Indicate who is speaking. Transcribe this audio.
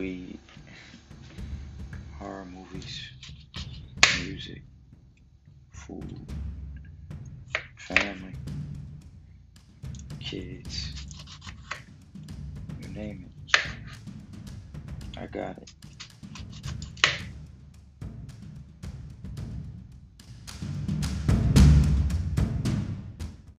Speaker 1: We, horror movies, music, food, family, kids, you name it. I got it.